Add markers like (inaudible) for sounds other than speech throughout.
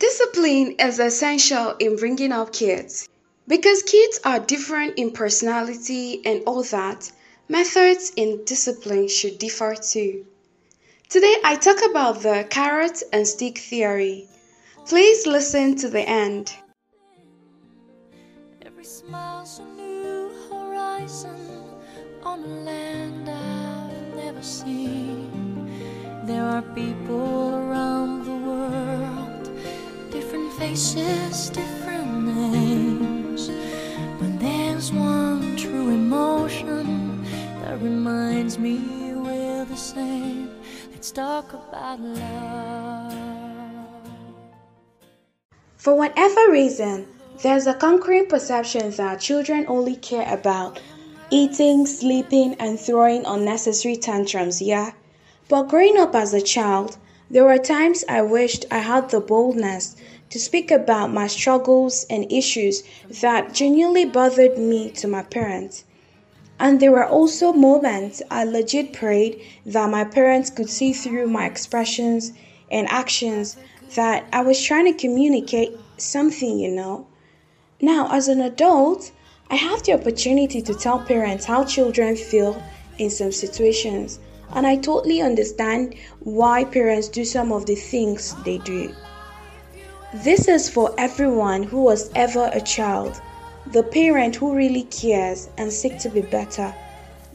Discipline is essential in bringing up kids. Because kids are different in personality and all that, methods in discipline should differ too. Today I talk about the carrot and stick theory. Please listen to the end. Every smile's a new horizon on a land I've never seen. There are people around faces, different names. But there's one true emotion that reminds me we're the same. Let's talk about love. For whatever reason, there's a concrete perception that children only care about eating, sleeping, and throwing unnecessary tantrums, yeah? But growing up as a child, there were times I wished I had the boldness to speak about my struggles and issues that genuinely bothered me to my parents. And there were also moments I legit prayed that my parents could see through my expressions and actions that I was trying to communicate something, you know. Now, as an adult, I have the opportunity to tell parents how children feel in some situations, and I totally understand why parents do some of the things they do. This is for everyone who was ever a child, the parent who really cares and seeks to be better,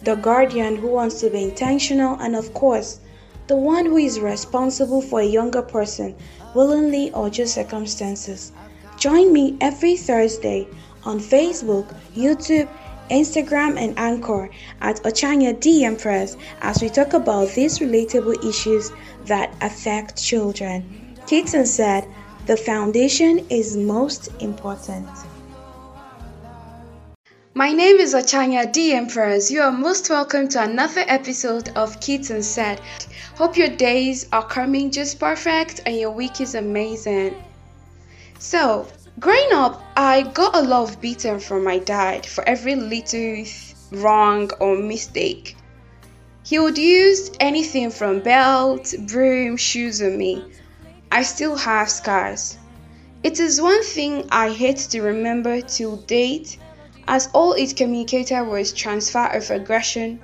the guardian who wants to be intentional, and of course, the one who is responsible for a younger person, willingly or just circumstances. Join me every Thursday on Facebook, YouTube, Instagram, and Anchor at Ochanya D Empress as we talk about these relatable issues that affect children. Kids Unsaid, The foundation is most important. My name is Ochanya D Empress. You are most welcome to another episode of Kids Unsaid. Hope your days are coming just perfect and your week is amazing. So, growing up, I got a lot of beating from my dad for every little wrong or mistake. He would use anything from belt, broom, shoes on me. I still have scars. It is one thing I hate to remember till date, as all it communicated was transfer of aggression.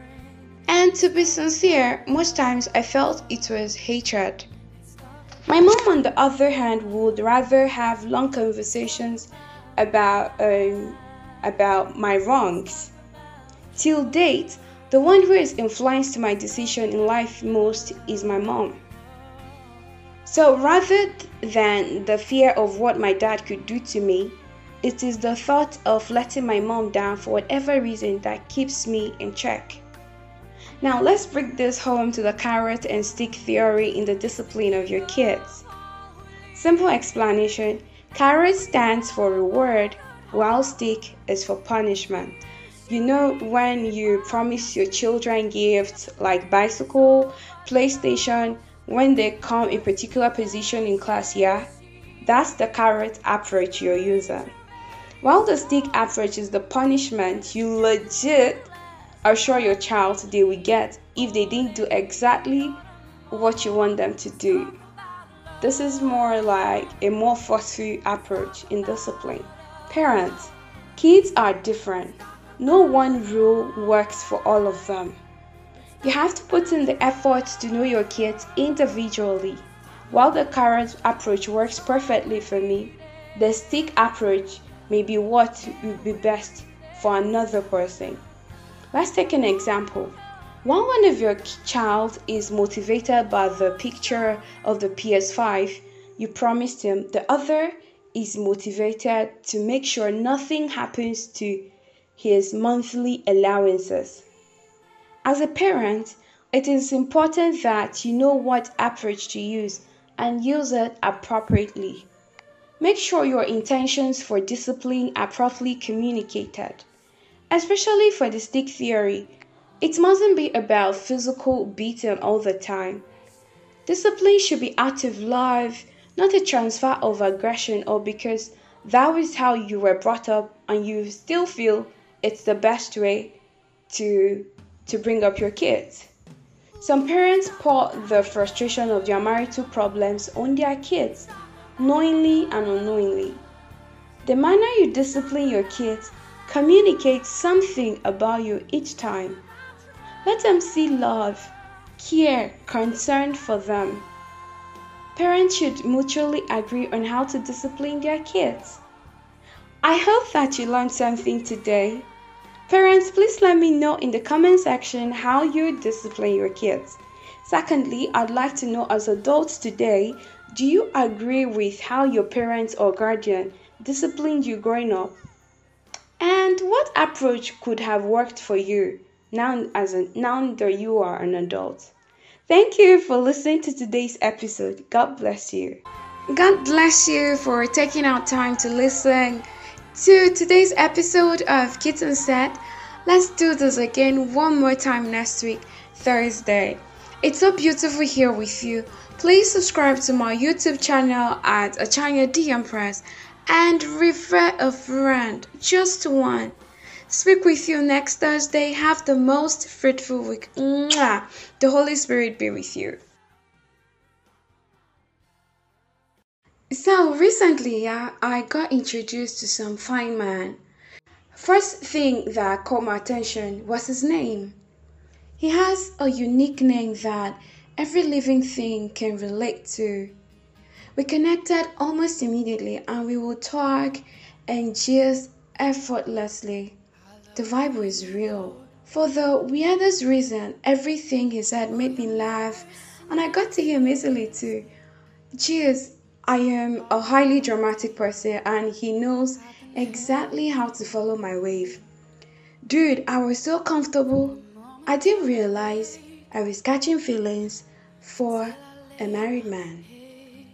And to be sincere, most times I felt it was hatred. My mom, on the other hand, would rather have long conversations about um, about my wrongs. Till date, the one who has influenced my decision in life most is my mom. So rather than the fear of what my dad could do to me, it is the thought of letting my mom down for whatever reason that keeps me in check. Now, let's bring this home to the carrot and stick theory in the discipline of your kids. Simple explanation carrot stands for reward, while stick is for punishment. You know, when you promise your children gifts like bicycle, PlayStation, when they come in particular position in class, yeah, that's the carrot approach you're using. While the stick approach is the punishment you legit assure your child they will get if they didn't do exactly what you want them to do. This is more like a more forceful approach in discipline. Parents, kids are different. No one rule works for all of them. You have to put in the effort to know your kids individually. While the carrot approach works perfectly for me, the stick approach may be what would be best for another person. Let's take an example. While one of your child is motivated by the picture of the PS5 you promised him, the other is motivated to make sure nothing happens to his monthly allowances. As a parent, it is important that you know what approach to use and use it appropriately. Make sure your intentions for discipline are properly communicated especially for the stick theory. It mustn't be about physical beating all the time. Discipline should be active love, not a transfer of aggression or because that was how you were brought up and you still feel it's the best way to to bring up your kids. Some parents pour the frustration of their marital problems on their kids, knowingly and unknowingly. The manner you discipline your kids communicates something about you each time. Let them see love, care, concern for them. Parents should mutually agree on how to discipline their kids. I hope that you learned something today. Parents, please let me know in the comment section how you discipline your kids. Secondly, I'd like to know as adults today, do you agree with how your parents or guardian disciplined you growing up? And what approach could have worked for you now as a, now that you are an adult? Thank you for listening to today's episode. God bless you. God bless you for taking out time to listen to today's episode of Kids Unsaid. Let's do this again one more time next week, Thursday. It's so beautiful here with you. Please subscribe to my YouTube channel at Ochanya D Empress and refer a friend, just one. Speak with you next Thursday. Have the most fruitful week. Mwah. The Holy Spirit be with you. So recently, yeah, I got introduced to some fine man. First thing that caught my attention was his name. He has a unique name that every living thing can relate to. We connected almost immediately and we would talk and just effortlessly. The vibe was real. For the weirdest reason, everything he said made me laugh and I got to him easily too. Cheers, I am a highly dramatic person and he knows exactly how to follow my wave. Dude, I was so comfortable. I didn't realize I was catching feelings for a married man.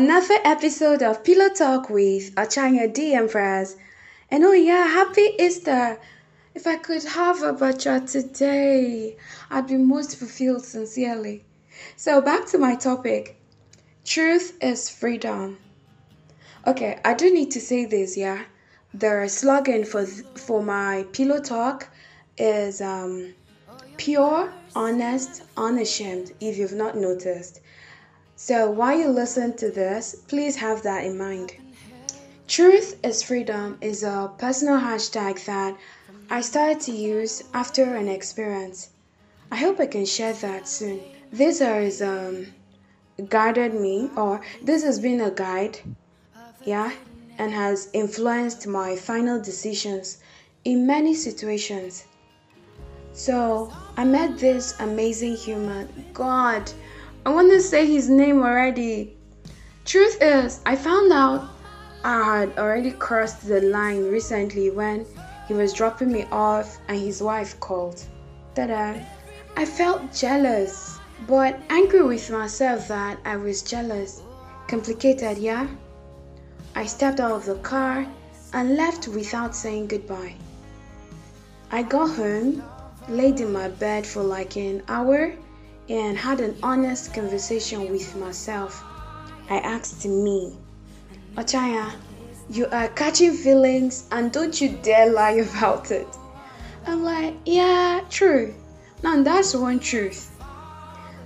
another episode of Pillow Talk with Ochanya D Empress. And oh yeah, happy Easter! If I could have a butcher today, I'd be most fulfilled sincerely. So back to my topic. Truth is freedom. Okay, I do need to say this, yeah. The slogan for for my pillow talk is um, pure, honest, unashamed. If you've not noticed, so while you listen to this, please have that in mind. Truth is freedom is a personal hashtag that I started to use after an experience. I hope I can share that soon. This has um, guided me, or this has been a guide, yeah, and has influenced my final decisions in many situations. So I met this amazing human. God, I want to say his name already. Truth is, I found out I had already crossed the line recently when he was dropping me off and his wife called. Ta-da. I felt jealous, but angry with myself that I was jealous. Complicated, yeah? I stepped out of the car and left without saying goodbye. I got home, laid in my bed for like an hour, and had an honest conversation with myself. I asked me, Ochanya, you are catching feelings and don't you dare lie about it. I'm like, yeah, true. Now that's one truth.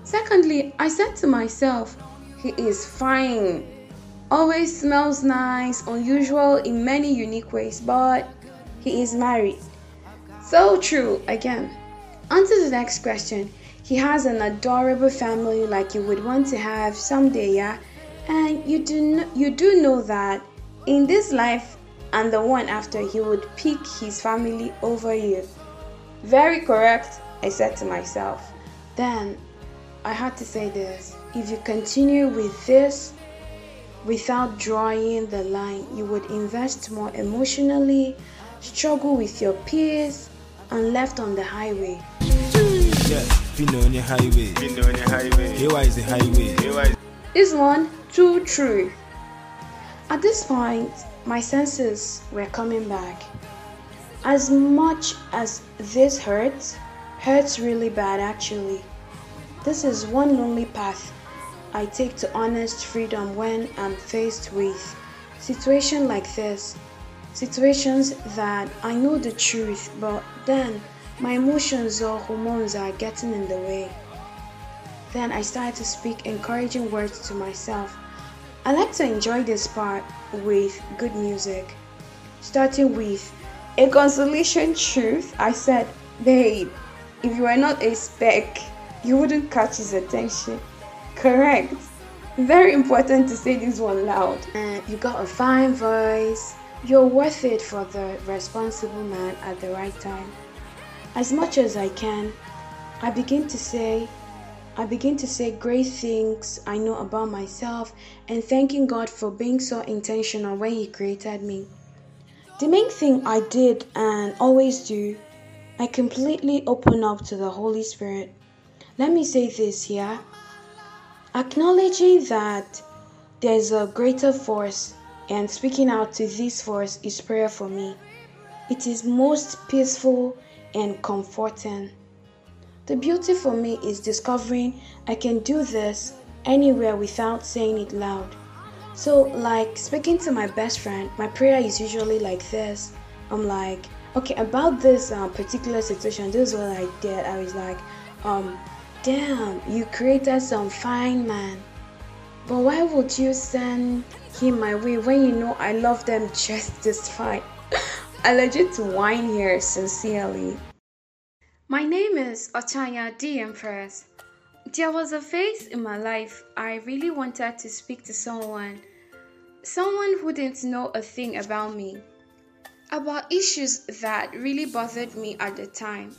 Secondly, I said to myself, he is fine. Always smells nice, unusual in many unique ways, but he is married. So true again. On to the next question. He has an adorable family like you would want to have someday, yeah? And you do you do know that in this life and the one after he would pick his family over you. Very correct, I said to myself. Then I had to say this. If you continue with this without drawing the line, you would invest more emotionally, struggle with your peers, and left on the highway. Yeah, Pino on your highway. Pino on your highway. Here is the highway. Here This one, too true. At this point, my senses were coming back. As much as this hurts, hurts really bad actually. This is one lonely path I take to honest freedom when I'm faced with situations like this. Situations that I know the truth, but then my emotions or hormones are getting in the way. Then I started to speak encouraging words to myself. I like to enjoy this part with good music. Starting with a consolation truth, I said, Babe, if you are not a speck, you wouldn't catch his attention. Correct. Very important to say this one loud. You got a fine voice. You're worth it for the responsible man at the right time. As much as I can, I begin to say, I begin to say great things I know about myself and thanking God for being so intentional when He created me. The main thing I did and always do, I completely open up to the Holy Spirit. Let me say this here acknowledging that there's a greater force and speaking out to this force is prayer for me. It is most peaceful and comforting. The beauty for me is discovering I can do this anywhere without saying it loud. So, like speaking to my best friend, my prayer is usually like this. I'm like, okay, about this uh, particular situation, this is what I did. I was like, um, damn, you created some fine man. But why would you send him my way when you know I love them (laughs) just this fine? I legit whine here sincerely. My name is Ochanya D. Empress. There was a phase in my life I really wanted to speak to someone, someone who didn't know a thing about me, about issues that really bothered me at the time.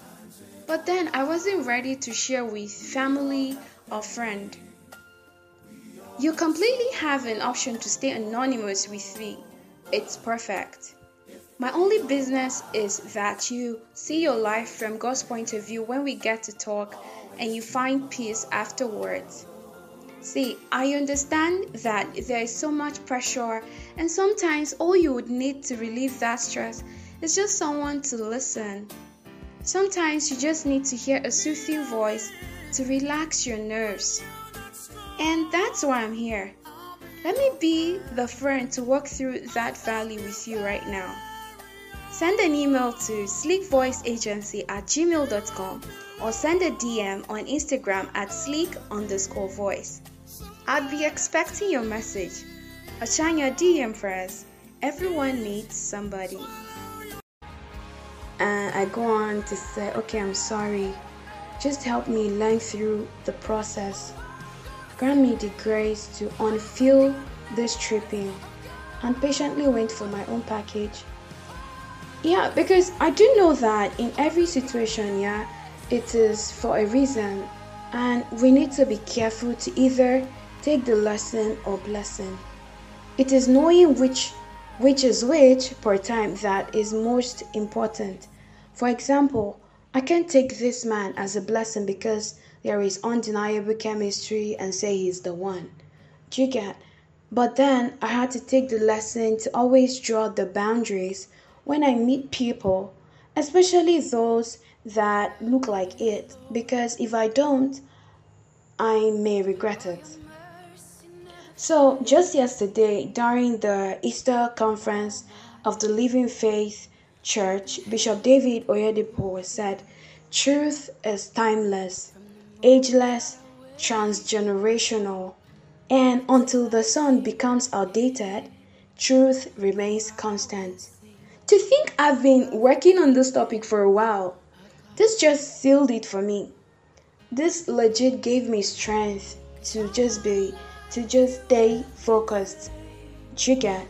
But then I wasn't ready to share with family or friend. You completely have an option to stay anonymous with me. It's perfect. My only business is that you see your life from God's point of view when we get to talk and you find peace afterwards. See, I understand that there is so much pressure, and sometimes all you would need to relieve that stress is just someone to listen. Sometimes you just need to hear a soothing voice to relax your nerves. And that's why I'm here. Let me be the friend to walk through that valley with you right now. Send an email to sleekvoiceagency at gmail.com or send a DM on Instagram at sleek underscore voice. I'd be expecting your message. Ochanya D Empress. Everyone needs somebody. And I go on to say, okay, I'm sorry. Just help me learn through the process. Grant me the grace to unfeel this tripping and patiently wait for my own package yeah, because I do know that in every situation, yeah, it is for a reason, and we need to be careful to either take the lesson or blessing. It is knowing which which is which per time that is most important. For example, I can take this man as a blessing because there is undeniable chemistry and say he's the one. Do you get? But then I had to take the lesson to always draw the boundaries when I meet people, especially those that look like it, because if I don't, I may regret it. So, just yesterday, during the Easter conference of the Living Faith Church, Bishop David Oyedepo said, Truth is timeless, ageless, transgenerational, and until the sun becomes outdated, truth remains constant. To think I've been working on this topic for a while, this just sealed it for me. This legit gave me strength to just be, to just stay focused. Trigger.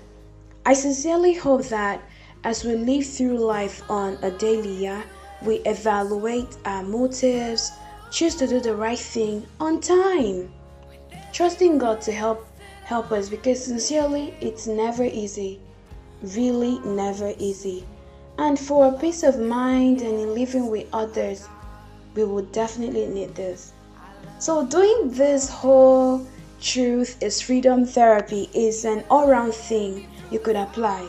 I sincerely hope that as we live through life on a daily year, we evaluate our motives, choose to do the right thing on time, trusting God to help help us because sincerely it's never easy, really never easy. And for a peace of mind and in living with others, we will definitely need this. So doing this whole truth is freedom therapy is an all-round thing you could apply.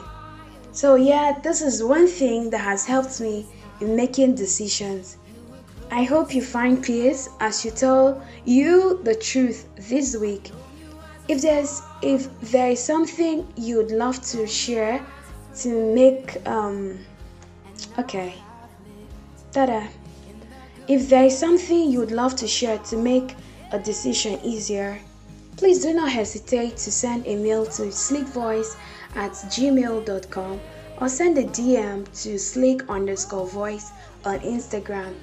So yeah, this is one thing that has helped me in making decisions. I hope you find peace as you tell you the truth this week. If there's if there is something you'd love to share to make um okay. Tada. If there is something you would love to share to make a decision easier, please do not hesitate to send a mail to sleekvoice at gmail.com or send a DM to sleek underscore voice on Instagram.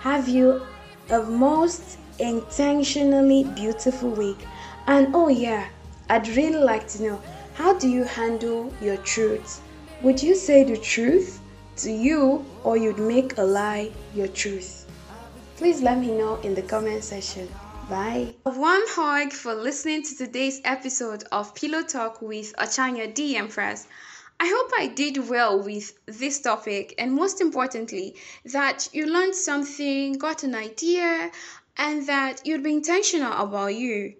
Have you a most intentionally beautiful week. And oh yeah, I'd really like to know how do you handle your truth? Would you say the truth to you or you'd make a lie your truth? Please let me know in the comment section. Bye. One hug for listening to today's episode of Pillow Talk with Ochanya D Empress. I hope I did well with this topic, and most importantly, that you learned something, got an idea, and that you'd be intentional about you.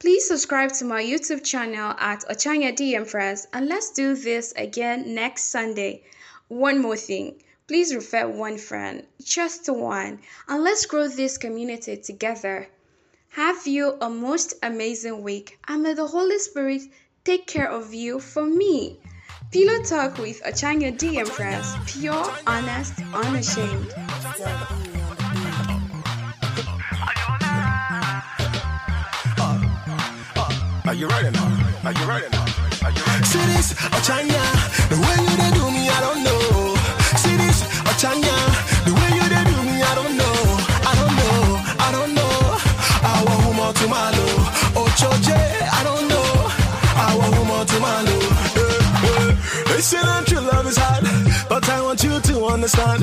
Please subscribe to my YouTube channel at Ochanya D Empress, and let's do this again next Sunday. One more thing Please refer one friend, just one, and let's grow this community together. Have you a most amazing week, and may the Holy Spirit take care of you for me. Pillow Talk with Ochanya D Empress, pure, honest, unashamed. You ready now? Are you ready now? Are you ready? See this, Ochanya, the way you they do me, I don't know. See this, Chanya, the way you did do me, I don't know, I don't know, I don't know. I want home to Malo, oh Choche, I don't know. I want home to Malo. They say that true love is hard, but I want you to understand.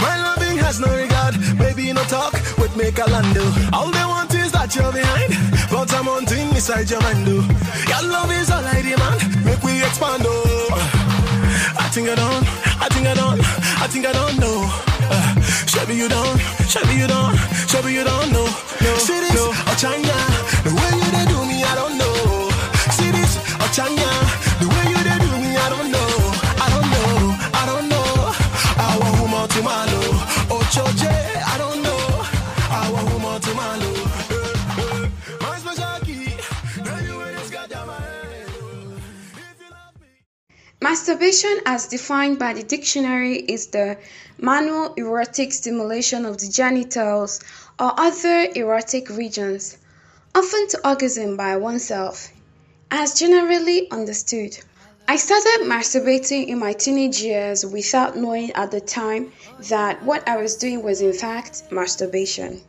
My loving has no regard, baby, no talk with me Calando. All they want is that you're behind, but I'm wanting inside your mind. do. Your love is all I demand, make we expand. Oh, I think I don't. I think I don't, I think I don't know. Uh, Shabby, you don't, Shabby, you don't, Shabby, you don't know. No, this, no. China, the way you they do me, I don't know. See this, China, Masturbation, as defined by the dictionary, is the manual erotic stimulation of the genitals or other erotic regions, often to orgasm by oneself, as generally understood. I started masturbating in my teenage years without knowing at the time that what I was doing was in fact masturbation.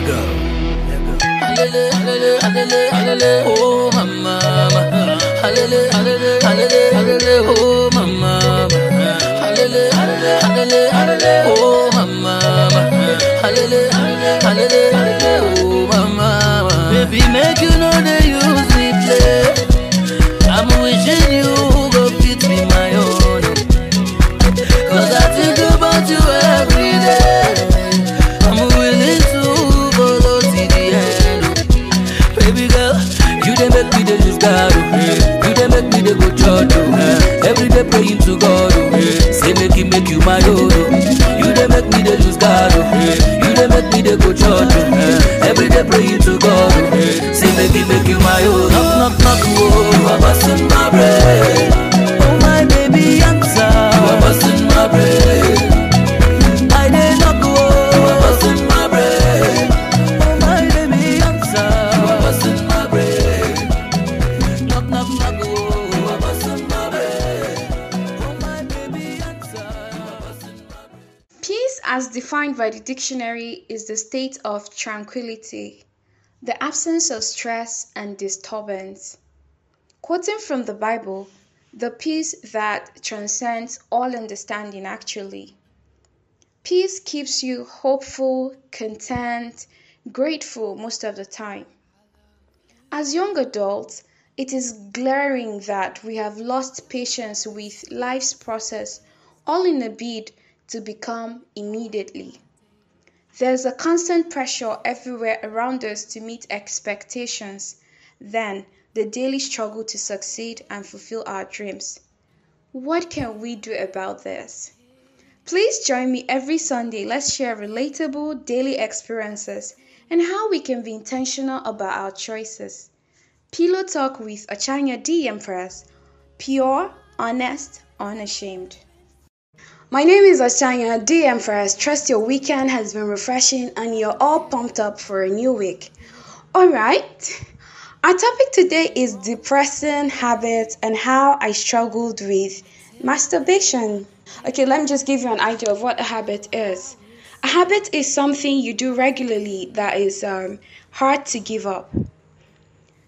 Let go. Alele, alele, alele, oh make you my dodo. The dictionary, is the state of tranquility, the absence of stress and disturbance. Quoting from the Bible, the peace that transcends all understanding, actually. Peace keeps you hopeful, content, grateful most of the time. As young adults, it is glaring that we have lost patience with life's process, all in a bid to become immediately. There's a constant pressure everywhere around us to meet expectations, then the daily struggle to succeed and fulfill our dreams. What can we do about this? Please join me every Sunday. Let's share relatable daily experiences and how we can be intentional about our choices. Pillow Talk with Ochanya D. Empress. Pure, honest, unashamed. My name is Ochanya D. Empress. Trust your weekend has been refreshing and you're all pumped up for a new week. Alright, our topic today is depressing habits and how I struggled with masturbation. Okay, let me just give you an idea of what a habit is. A habit is something you do regularly that is um, hard to give up.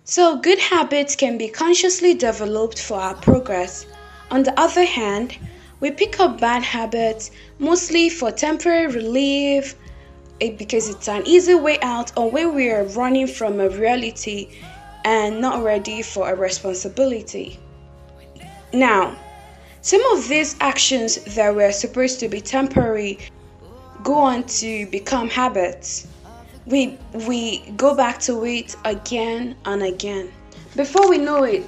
So, good habits can be consciously developed for our progress. On the other hand, we pick up bad habits mostly for temporary relief eh, because it's an easy way out or when we are running from a reality and not ready for a responsibility. Now, some of these actions that were supposed to be temporary go on to become habits. We we go back to it again and again. Before we know it,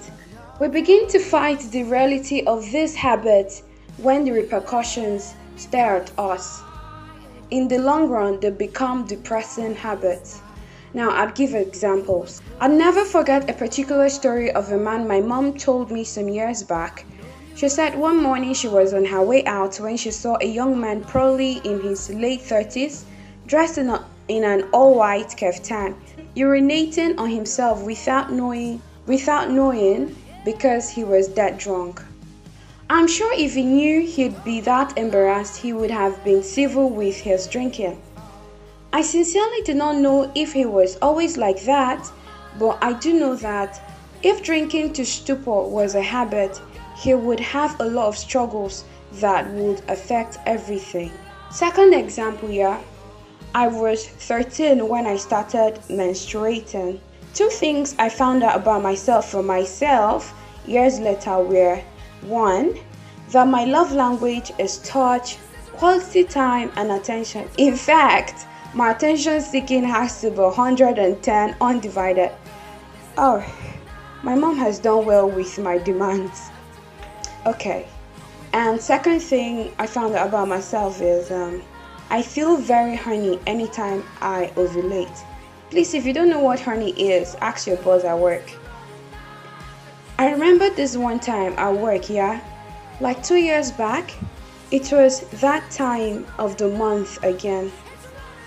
we begin to fight the reality of this habit when the repercussions stare at us. In the long run, they become depressing habits. Now, I'll give examples. I'll never forget a particular story of a man my mom told me some years back. She said one morning she was on her way out when she saw a young man, probably in his late 30s, dressed in, a, in an all-white keftan, urinating on himself without knowing, without knowing, because he was that drunk. I'm sure if he knew he'd be that embarrassed, he would have been civil with his drinking. I sincerely do not know if he was always like that, but I do know that if drinking to stupor was a habit, he would have a lot of struggles that would affect everything. Second example here, I was 13 when I started menstruating. Two things I found out about myself for myself years later were one, that my love language is touch, quality time, and attention. In fact, my attention seeking has to be 110 undivided. Oh, my mom has done well with my demands. Okay, and second thing I found out about myself is um, I feel very horny anytime I ovulate. Please, if you don't know what horny is, ask your boss at work. I remember this one time at work, yeah, like two years back. It was that time of the month again.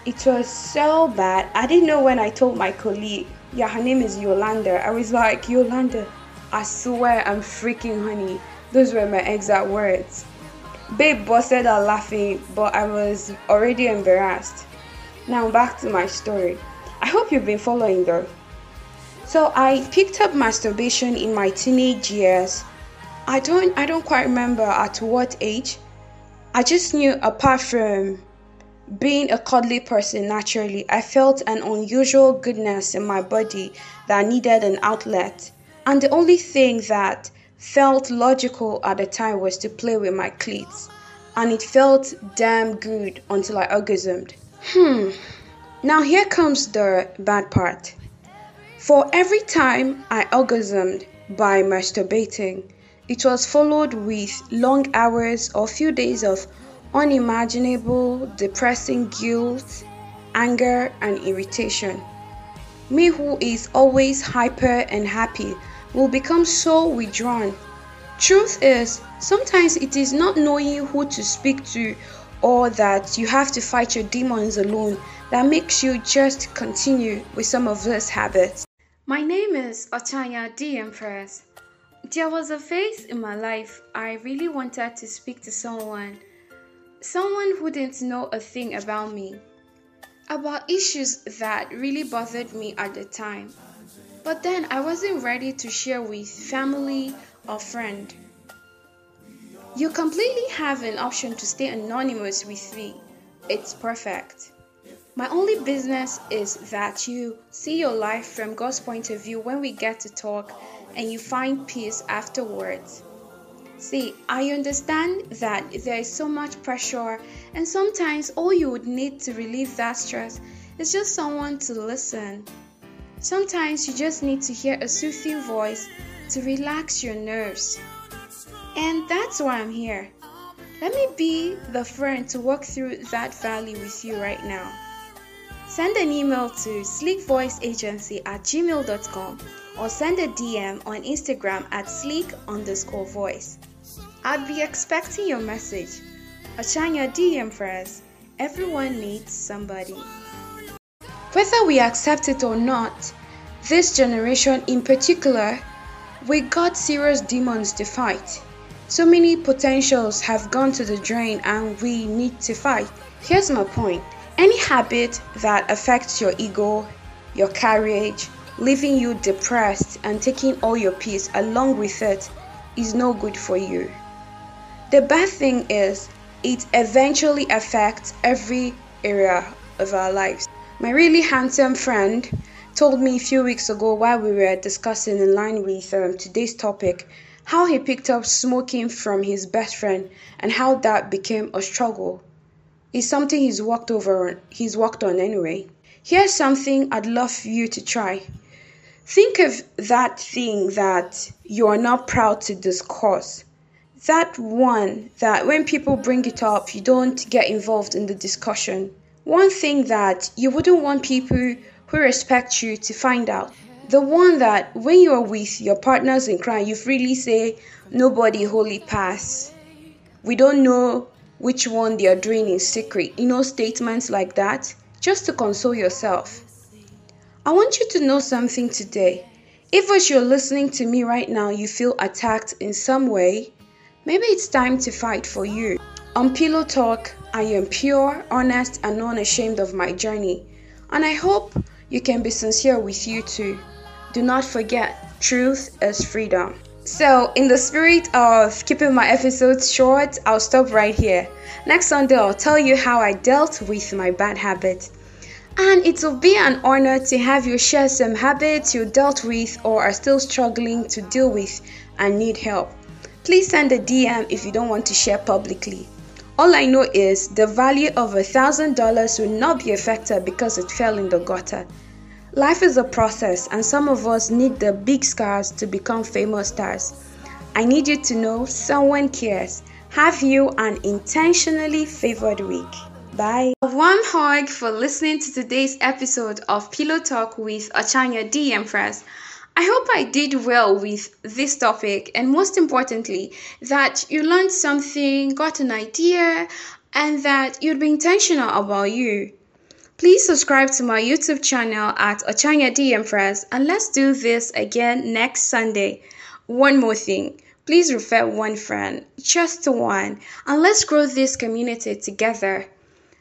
It was so bad. I didn't know when I told my colleague, yeah, her name is Yolanda. I was like, Yolanda, I swear I'm freaking honey. Those were my exact words. Babe busted out laughing, but I was already embarrassed. Now back to my story. I hope you've been following though. So I picked up masturbation in my teenage years. I don't I don't quite remember at what age. I just knew apart from being a cuddly person naturally, I felt an unusual goodness in my body that needed an outlet. And the only thing that felt logical at the time was to play with my cleats. And it felt damn good until I orgasmed. Hmm. Now here comes the bad part. For every time I orgasmed by masturbating, it was followed with long hours or few days of unimaginable, depressing guilt, anger, and irritation. Me, who is always hyper and happy, will become so withdrawn. Truth is, sometimes it is not knowing who to speak to or that you have to fight your demons alone that makes you just continue with some of these habits. My name is Ochanya D. Empress. There was a phase in my life I really wanted to speak to someone, someone who didn't know a thing about me, about issues that really bothered me at the time. But then I wasn't ready to share with family or friend. You completely have an option to stay anonymous with me. It's perfect. My only business is that you see your life from God's point of view when we get to talk and you find peace afterwards. See, I understand that there is so much pressure, and sometimes all you would need to relieve that stress is just someone to listen. Sometimes you just need to hear a soothing voice to relax your nerves. And that's why I'm here. Let me be the friend to walk through that valley with you right now. Send an email to sleekvoiceagency at gmail.com or send a DM on Instagram at sleek underscore voice. I'd be expecting your message. A Ochanya D Empress. Everyone needs somebody. Whether we accept it or not, this generation in particular, we got serious demons to fight. So many potentials have gone to the drain and we need to fight. Here's my point any habit that affects your ego, your courage, leaving you depressed and taking all your peace along with it is no good for you. The bad thing is, it eventually affects every area of our lives. My really handsome friend told me a few weeks ago while we were discussing in line with um, today's topic how he picked up smoking from his best friend and how that became a struggle. It's something he's worked over he's worked on anyway. Here's something I'd love for you to try. Think of that thing that you are not proud to discuss. That one that when people bring it up, you don't get involved in the discussion. One thing that you wouldn't want people who respect you to find out. The one that when you're with your partners in crime, you freely say, Nobody holy pass. We don't know which one they are doing in secret. You know, statements like that, just to console yourself. I want you to know something today. If as you're listening to me right now, you feel attacked in some way, maybe it's time to fight for you. On Pillow Talk, I am pure, honest, and unashamed of my journey. And I hope you can be sincere with you too. Do not forget, truth is freedom. So, in the spirit of keeping my episodes short, I'll stop right here. Next Sunday, I'll tell you how I dealt with my bad habit. And it will be an honor to have you share some habits you dealt with or are still struggling to deal with and need help. Please send a DM if you don't want to share publicly. All I know is the value of a thousand dollars will not be affected because it fell in the gutter. Life is a process, and some of us need the big scars to become famous stars. I need you to know someone cares. Have you an intentionally favored week. Bye. Warm hug for listening to today's episode of Pillow Talk with Ochanya D. Empress. I hope I did well with this topic, and most importantly, that you learned something, got an idea, and that you'd be intentional about you. Please subscribe to my YouTube channel at Ochanya D Empress, and let's do this again next Sunday. One more thing. Please refer one friend, just one, and let's grow this community together.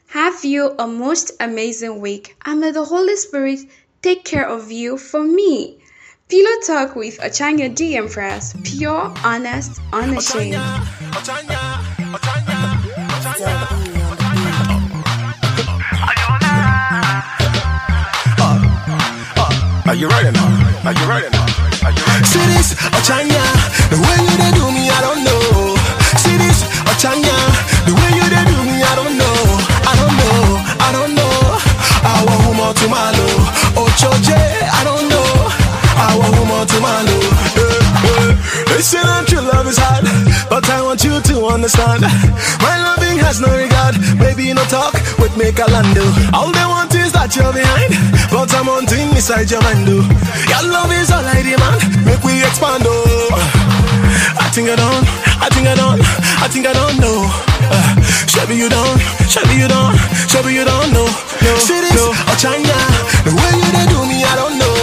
Have you a most amazing week, and may the Holy Spirit take care of you for me. Pillow Talk with Ochanya D Empress, pure, honest, unashamed. Otanya, Otanya, You ready now? Are you ready now? Are you ready? See this, Ochanya, the way you they do me, I don't know. See this, Ochanya, the way you they do me, I don't know. I don't know, I don't know. I want humo to malo, Ochoje, I don't know. I want humo to malo. Eh, eh. They say that your love is hard, but I want you to understand. My loving has no regard, baby, no talk with me, Calando. All they want is that at your behind, but I'm on thing inside your mind, do. Your love is all I demand. Make we expand, oh. I think I don't, I think I don't, I think I don't know. Uh, Shabby, you don't, Shabby, you don't, Shabby, you don't know. No, See this, no. or China. The way you do me, I don't know.